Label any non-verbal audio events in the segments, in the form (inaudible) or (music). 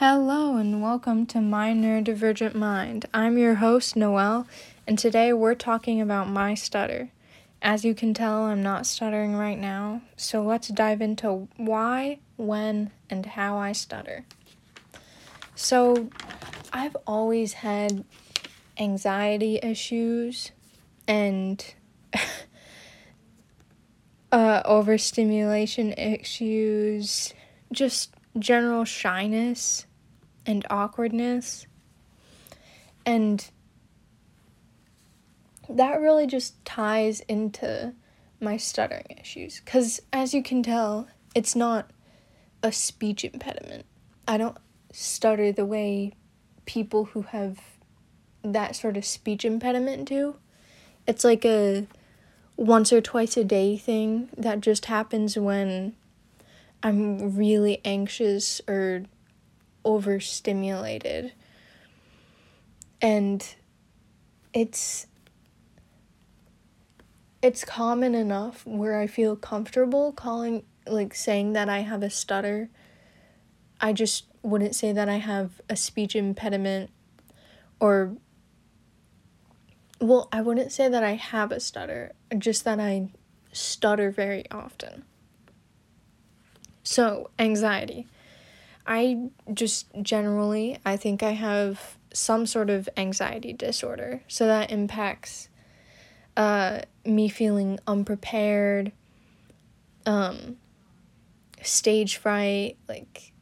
Hello and welcome to My Neurodivergent Mind. I'm your host, Noelle, and today we're talking about my stutter. As you can tell, I'm not stuttering right now, so let's dive into why, when, and how I stutter. So, I've always had anxiety issues and (laughs) uh, overstimulation issues, just general shyness and awkwardness. And that really just ties into my stuttering issues. Because as you can tell, it's not a speech impediment. I don't stutter the way people who have that sort of speech impediment do. It's like a once or twice a day thing that just happens when I'm really anxious or overstimulated. And it's it's common enough where I feel comfortable calling like saying that I have a stutter. I just wouldn't say that I have a speech impediment or well, I wouldn't say that I have a stutter, just that I stutter very often. So, anxiety. I just generally, I think I have some sort of anxiety disorder. So that impacts uh, me feeling unprepared, um, stage fright, like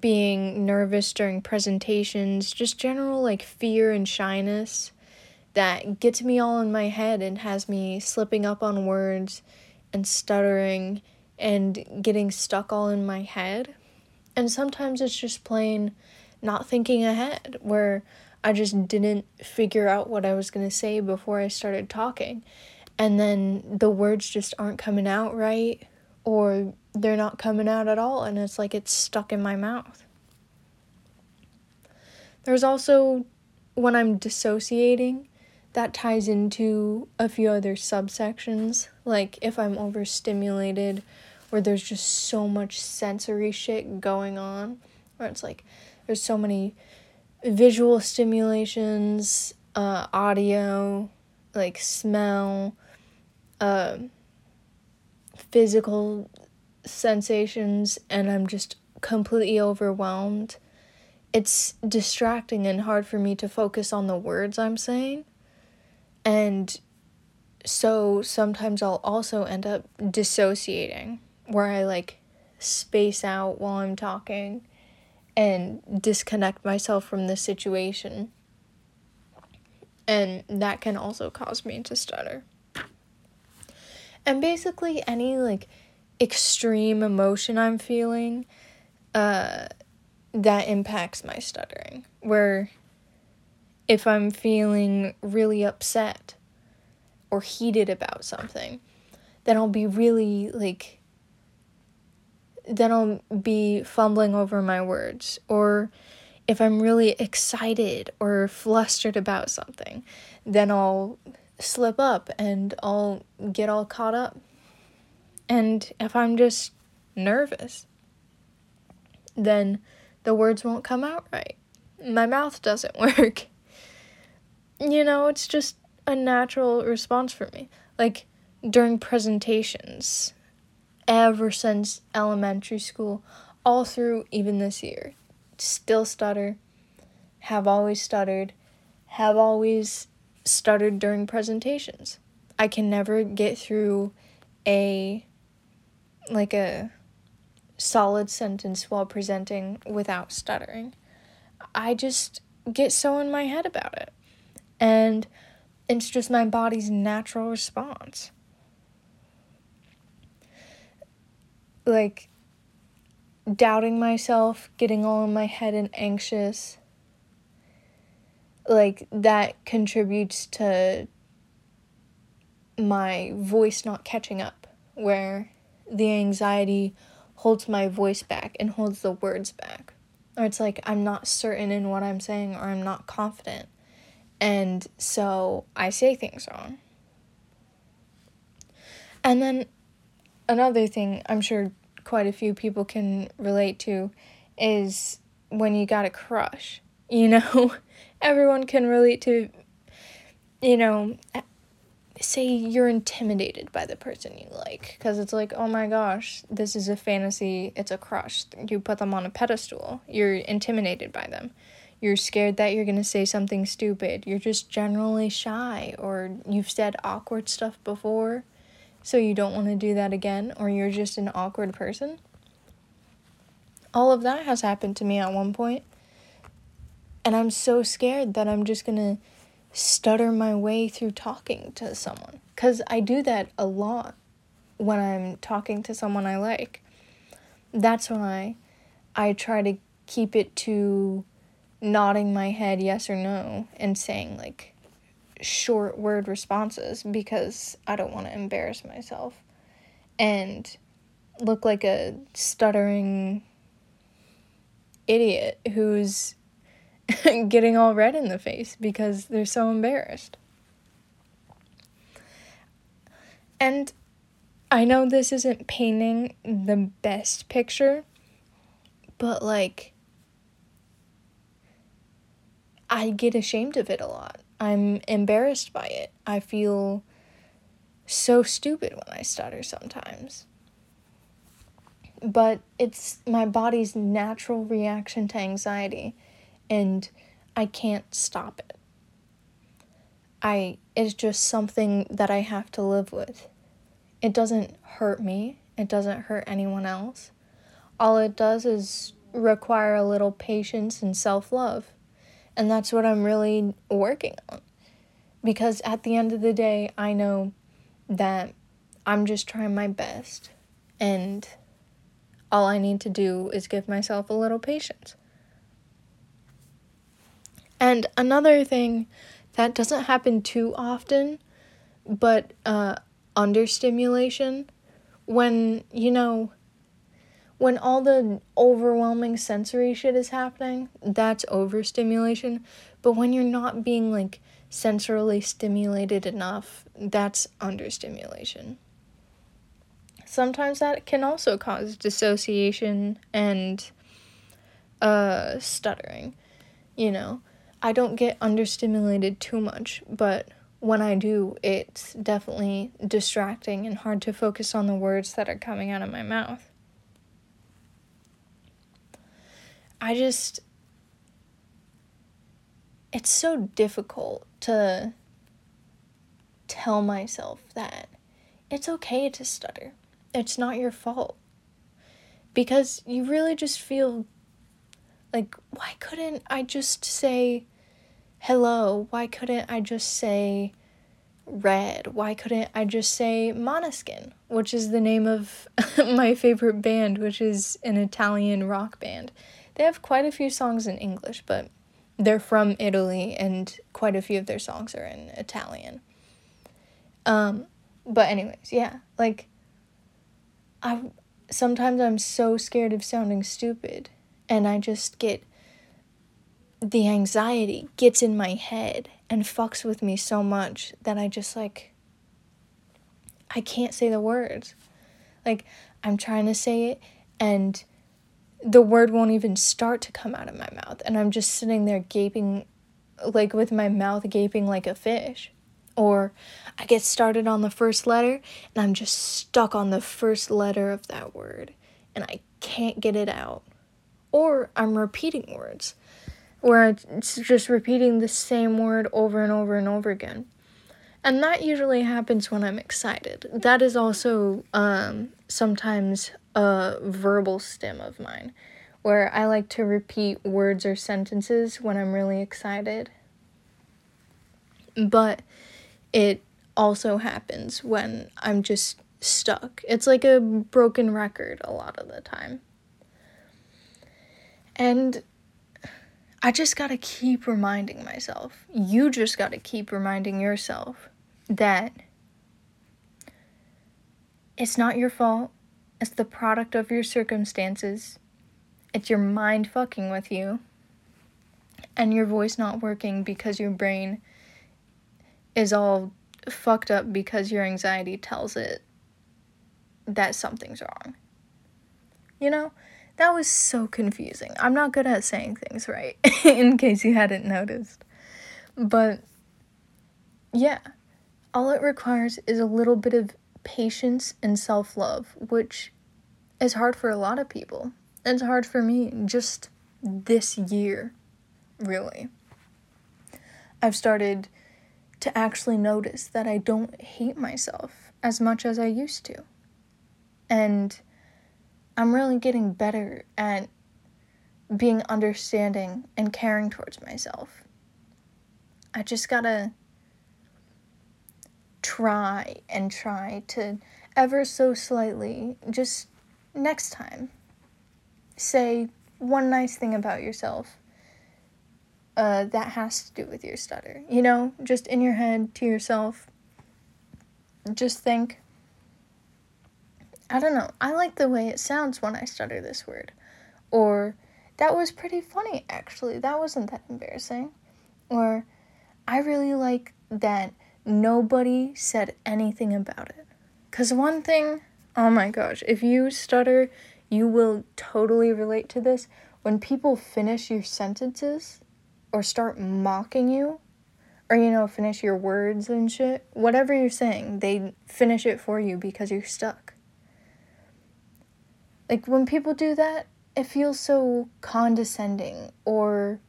being nervous during presentations, just general like fear and shyness that gets me all in my head and has me slipping up on words and stuttering and getting stuck all in my head. And sometimes it's just plain not thinking ahead, where I just didn't figure out what I was going to say before I started talking. And then the words just aren't coming out right, or they're not coming out at all, and it's like it's stuck in my mouth. There's also when I'm dissociating, that ties into a few other subsections. Like if I'm overstimulated where there's just so much sensory shit going on, where it's like there's so many visual stimulations, uh, audio, like smell, uh, physical sensations, and I'm just completely overwhelmed. It's distracting and hard for me to focus on the words I'm saying. And so sometimes I'll also end up dissociating where I like space out while I'm talking and disconnect myself from the situation. And that can also cause me to stutter. And basically any like extreme emotion I'm feeling uh that impacts my stuttering. Where if I'm feeling really upset or heated about something, then I'll be really like then I'll be fumbling over my words. Or if I'm really excited or flustered about something, then I'll slip up and I'll get all caught up. And if I'm just nervous, then the words won't come out right. My mouth doesn't (laughs) work. You know, it's just a natural response for me. Like during presentations, ever since elementary school, all through even this year. Still stutter, have always stuttered, have always stuttered during presentations. I can never get through a like a solid sentence while presenting without stuttering. I just get so in my head about it. And it's just my body's natural response. Like doubting myself, getting all in my head and anxious. Like that contributes to my voice not catching up, where the anxiety holds my voice back and holds the words back. Or it's like I'm not certain in what I'm saying or I'm not confident. And so I say things wrong. And then another thing I'm sure quite a few people can relate to is when you got a crush. You know, (laughs) everyone can relate to, you know, say you're intimidated by the person you like because it's like oh my gosh this is a fantasy it's a crush you put them on a pedestal you're intimidated by them you're scared that you're going to say something stupid you're just generally shy or you've said awkward stuff before so you don't want to do that again or you're just an awkward person all of that has happened to me at one point and i'm so scared that i'm just to stutter my way through talking to someone because I do that a lot when I'm talking to someone I like. That's why I try to keep it to nodding my head yes or no and saying like short word responses because I don't want to embarrass myself and look like a stuttering idiot who's (laughs) getting all red in the face because they're so embarrassed. And I know this isn't painting the best picture, but like, I get ashamed of it a lot. I'm embarrassed by it. I feel so stupid when I stutter sometimes. But it's my body's natural reaction to anxiety and I can't stop it. I it's just something that I have to live with. It doesn't hurt me. It doesn't hurt anyone else. All it does is require a little patience and self-love. And that's what I'm really working on. Because at the end of the day, I know that I'm just trying my best and all I need to do is give myself a little patience. And another thing that doesn't happen too often, but uh, understimulation, when, you know, when all the overwhelming sensory shit is happening, that's overstimulation. But when you're not being like sensorily stimulated enough, that's understimulation. Sometimes that can also cause dissociation and uh, stuttering, you know. I don't get understimulated too much, but when I do, it's definitely distracting and hard to focus on the words that are coming out of my mouth. I just. It's so difficult to tell myself that it's okay to stutter. It's not your fault. Because you really just feel like, why couldn't I just say hello? Why couldn't I just say red? Why couldn't I just say Måneskin, which is the name of (laughs) my favorite band, which is an Italian rock band? They have quite a few songs in English, but they're from Italy and quite a few of their songs are in Italian. Um, but anyways, yeah, like I sometimes I'm so scared of sounding stupid and I just get the anxiety gets in my head and fucks with me so much that I just like I can't say the words. Like I'm trying to say it and the word won't even start to come out of my mouth and I'm just sitting there gaping like with my mouth gaping like a fish. Or I get started on the first letter and I'm just stuck on the first letter of that word and I can't get it out or I'm repeating words where it's just repeating the same word over and over and over again. And that usually happens when I'm excited. That is also um, sometimes a verbal stim of mine, where I like to repeat words or sentences when I'm really excited. But it also happens when I'm just stuck. It's like a broken record a lot of the time. And I just gotta keep reminding myself, you just gotta keep reminding yourself that it's not your fault, it's the product of your circumstances, it's your mind fucking with you, and your voice not working because your brain is all fucked up because your anxiety tells it that something's wrong. You know? That was so confusing. I'm not good at saying things right, (laughs) in case you hadn't noticed. But yeah, all it requires is a little bit of patience and self love, which is hard for a lot of people. It's hard for me just this year, really. I've started to actually notice that I don't hate myself as much as I used to. And I'm really getting better at being understanding and caring towards myself. I just gotta try and try to ever so slightly, just next time, say one nice thing about yourself uh, that has to do with your stutter. You know, just in your head to yourself, just think. I don't know. I like the way it sounds when I stutter this word. Or, that was pretty funny, actually. That wasn't that embarrassing. Or, I really like that nobody said anything about it. Because one thing, oh my gosh, if you stutter, you will totally relate to this. When people finish your sentences or start mocking you, or you know, finish your words and shit, whatever you're saying, they finish it for you because you're stuck. Like when people do that, it feels so condescending or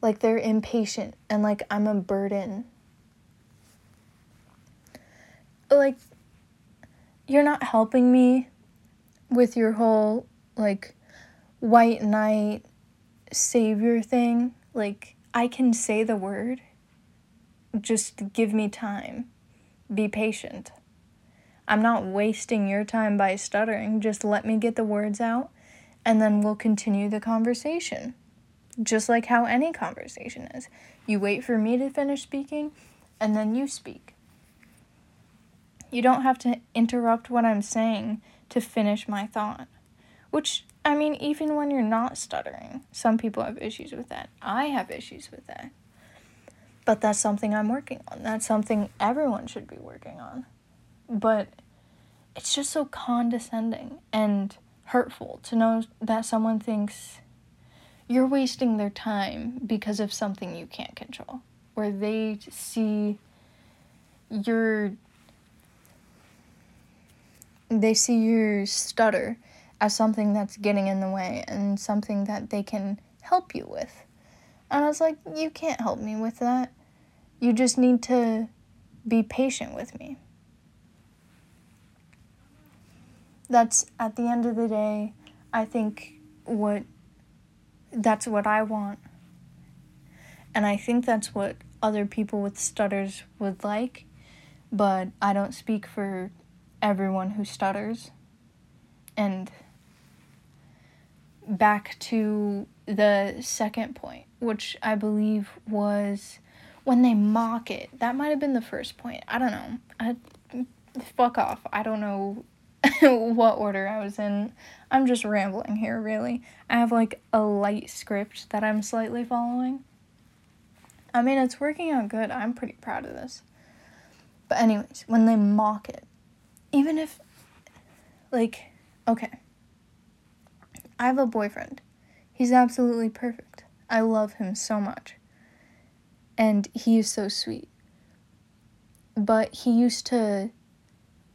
like they're impatient and like I'm a burden like you're not helping me with your whole like white knight savior thing. Like I can say the word. Just give me time. Be patient. I'm not wasting your time by stuttering. Just let me get the words out and then we'll continue the conversation. Just like how any conversation is. You wait for me to finish speaking and then you speak. You don't have to interrupt what I'm saying to finish my thought. Which, I mean, even when you're not stuttering, some people have issues with that. I have issues with that. But that's something I'm working on. That's something everyone should be working on. But it's just so condescending and hurtful to know that someone thinks you're wasting their time because of something you can't control. Where they see your they see your stutter as something that's getting in the way and something that they can help you with. And I was like, you can't help me with that. You just need to be patient with me. That's at the end of the day, I think what that's what I want. And I think that's what other people with stutters would like, but I don't speak for everyone who stutters. And back to the second point, which I believe was when they mock it. That might have been the first point. I don't know. I, fuck off. I don't know (laughs) what order I was in. I'm just rambling here, really. I have like a light script that I'm slightly following. I mean, it's working out good. I'm pretty proud of this. But, anyways, when they mock it, even if, like, okay, I have a boyfriend. He's absolutely perfect. I love him so much. And he is so sweet. But he used to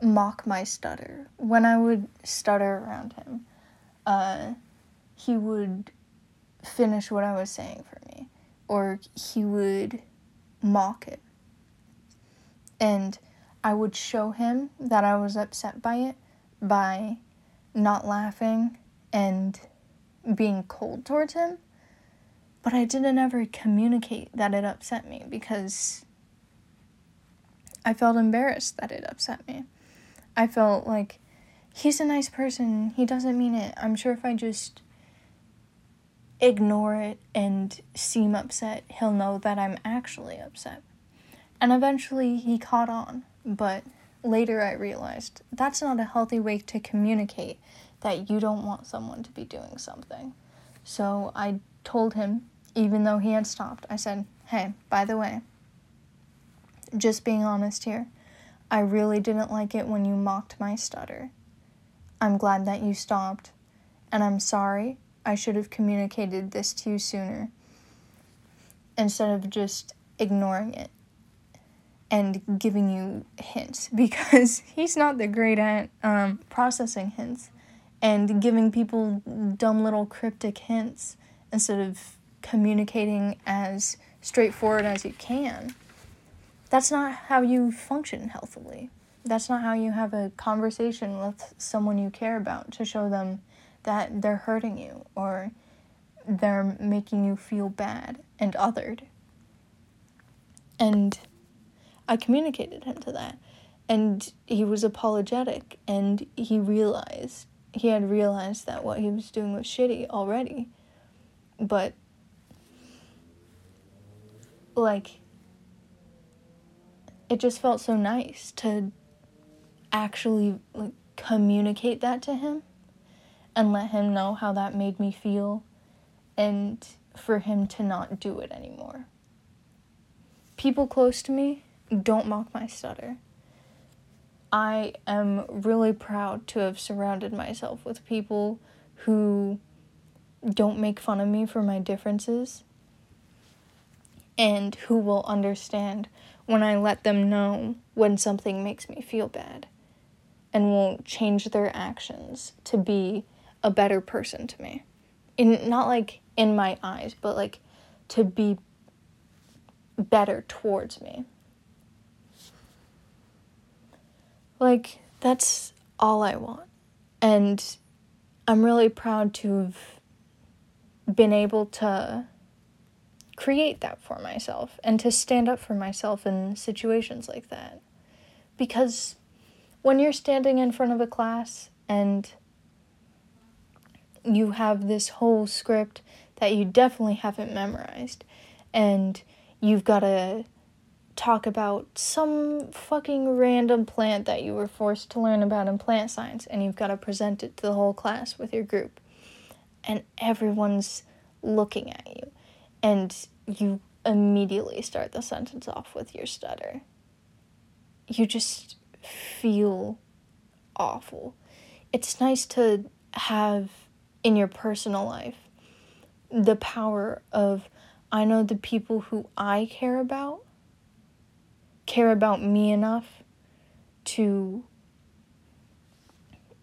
mock my stutter. When I would stutter around him, uh, he would finish what I was saying for me, or he would mock it. And I would show him that I was upset by it by not laughing and being cold towards him. But I didn't ever communicate that it upset me because I felt embarrassed that it upset me. I felt like he's a nice person, he doesn't mean it. I'm sure if I just ignore it and seem upset, he'll know that I'm actually upset. And eventually he caught on. But later I realized that's not a healthy way to communicate that you don't want someone to be doing something. So I told him, even though he had stopped, I said, hey, by the way, just being honest here, I really didn't like it when you mocked my stutter. I'm glad that you stopped, and I'm sorry. I should have communicated this to you sooner instead of just ignoring it and giving you hints (laughs) because he's not the great at um, processing hints and giving people dumb little cryptic hints instead of communicating as straightforward as you can. That's not how you function healthily. That's not how you have a conversation with someone you care about to show them that they're hurting you or they're making you feel bad and othered. And I communicated him to that. And he was apologetic and he realized, he had realized that what he was doing was shitty already. But, like, it just felt so nice to actually like communicate that to him and let him know how that made me feel and for him to not do it anymore. People close to me don't mock my stutter. I am really proud to have surrounded myself with people who don't make fun of me for my differences and who will understand when I let them know when something makes me feel bad and won't change their actions to be a better person to me. In not like in my eyes, but like to be better towards me. Like that's all I want. And I'm really proud to have been able to create that for myself and to stand up for myself in situations like that. Because when you're standing in front of a class and you have this whole script that you definitely haven't memorized and you've got to talk about some fucking random plant that you were forced to learn about in plant science and you've got to present it to the whole class with your group and everyone's looking at you and you immediately start the sentence off with your stutter. You just feel awful. It's nice to have in your personal life the power of I know the people who I care about care about me enough to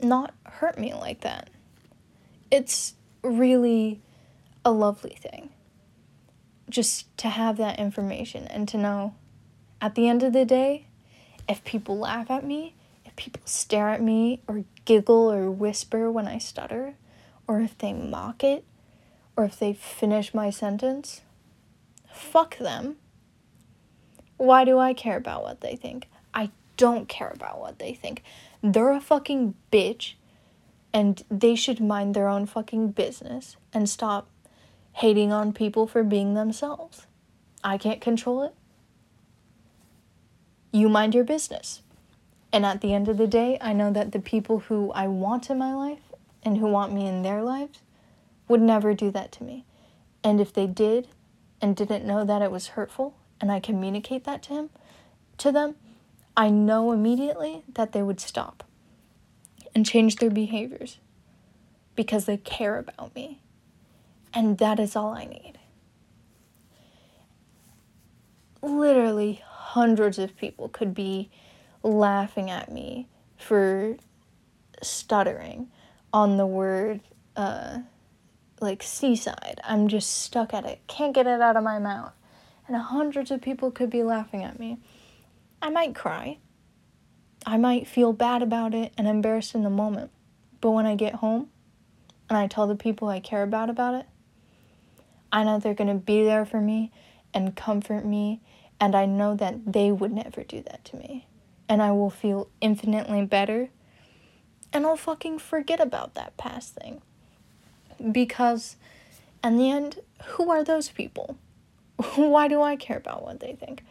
not hurt me like that. It's really a lovely thing just to have that information and to know at the end of the day, if people laugh at me, if people stare at me or giggle or whisper when I stutter, or if they mock it, or if they finish my sentence, fuck them. Why do I care about what they think? I don't care about what they think. They're a fucking bitch and they should mind their own fucking business and stop hating on people for being themselves. I can't control it. You mind your business. And at the end of the day, I know that the people who I want in my life and who want me in their lives would never do that to me. And if they did and didn't know that it was hurtful and I communicate that to him to them, I know immediately that they would stop and change their behaviors because they care about me and that is all I need. Literally, hundreds of people could be laughing at me for stuttering on the word uh, like seaside. I'm just stuck at it, can't get it out of my mouth. And hundreds of people could be laughing at me. I might cry. I might feel bad about it and embarrassed in the moment. But when I get home and I tell the people I care about about it, I know they're going to be there for me and comfort me, and I know that they would never do that to me. And I will feel infinitely better, and I'll fucking forget about that past thing. Because, in the end, who are those people? (laughs) Why do I care about what they think?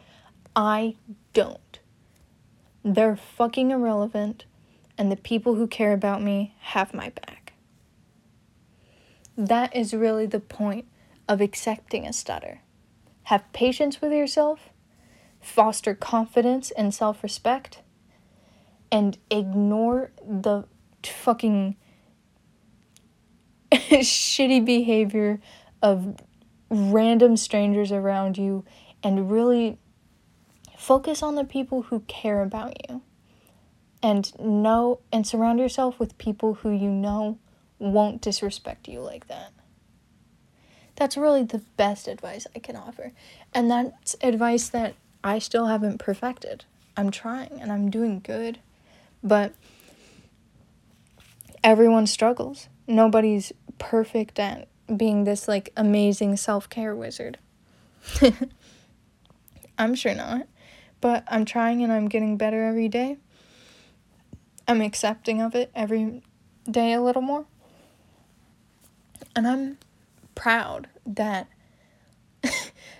I don't. They're fucking irrelevant, and the people who care about me have my back. That is really the point of accepting a stutter. Have patience with yourself, foster confidence and self respect, and ignore the fucking (laughs) shitty behavior of random strangers around you and really focus on the people who care about you and know and surround yourself with people who you know won't disrespect you like that. That's really the best advice I can offer. And that's advice that I still haven't perfected. I'm trying and I'm doing good. But everyone struggles. Nobody's perfect at being this like amazing self-care wizard. (laughs) I'm sure not. But I'm trying and I'm getting better every day. I'm accepting of it every day a little more. And I'm proud that (laughs)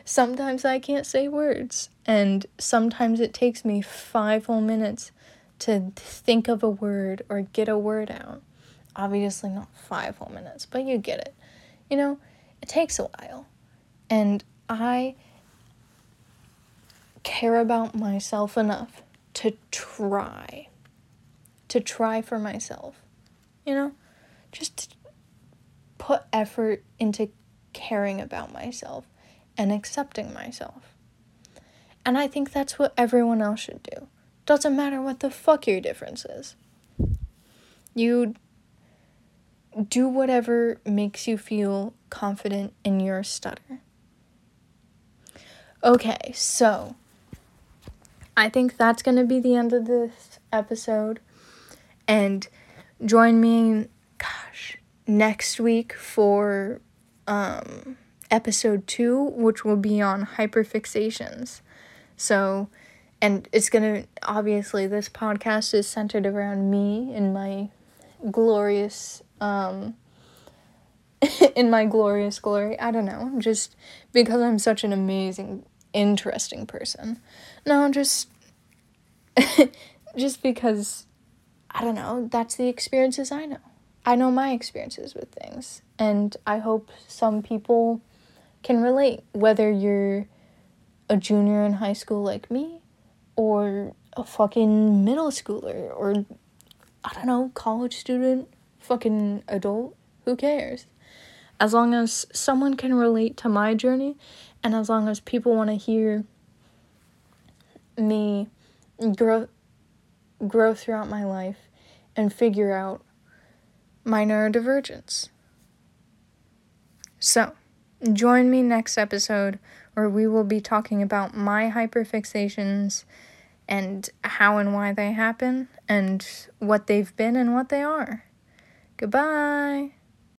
sometimes I can't say words, and sometimes it takes me five whole minutes to think of a word or get a word out. Obviously, not five whole minutes, but you get it. You know, it takes a while. And I care about myself enough to try. To try for myself. You know, just put effort into caring about myself and accepting myself. And I think that's what everyone else should do. Doesn't matter what the fuck your difference is. You do whatever makes you feel confident in your stutter. Okay, so I think that's going to be the end of this episode. And join me, gosh, next week for um, episode two, which will be on hyperfixations. So, and it's gonna obviously this podcast is centered around me and my glorious um (laughs) in my glorious glory. I don't know, just because I'm such an amazing, interesting person. No, just (laughs) just because I don't know, that's the experiences I know. I know my experiences with things, and I hope some people can relate, whether you're a junior in high school like me, or a fucking middle schooler, or I don't know, college student, fucking adult, who cares? As long as someone can relate to my journey, and as long as people want to hear me grow grow throughout my life and figure out my neurodivergence. So, join me next episode where we will be talking about my hyperfixations and how and why they happen and what they've been and what they are. Goodbye.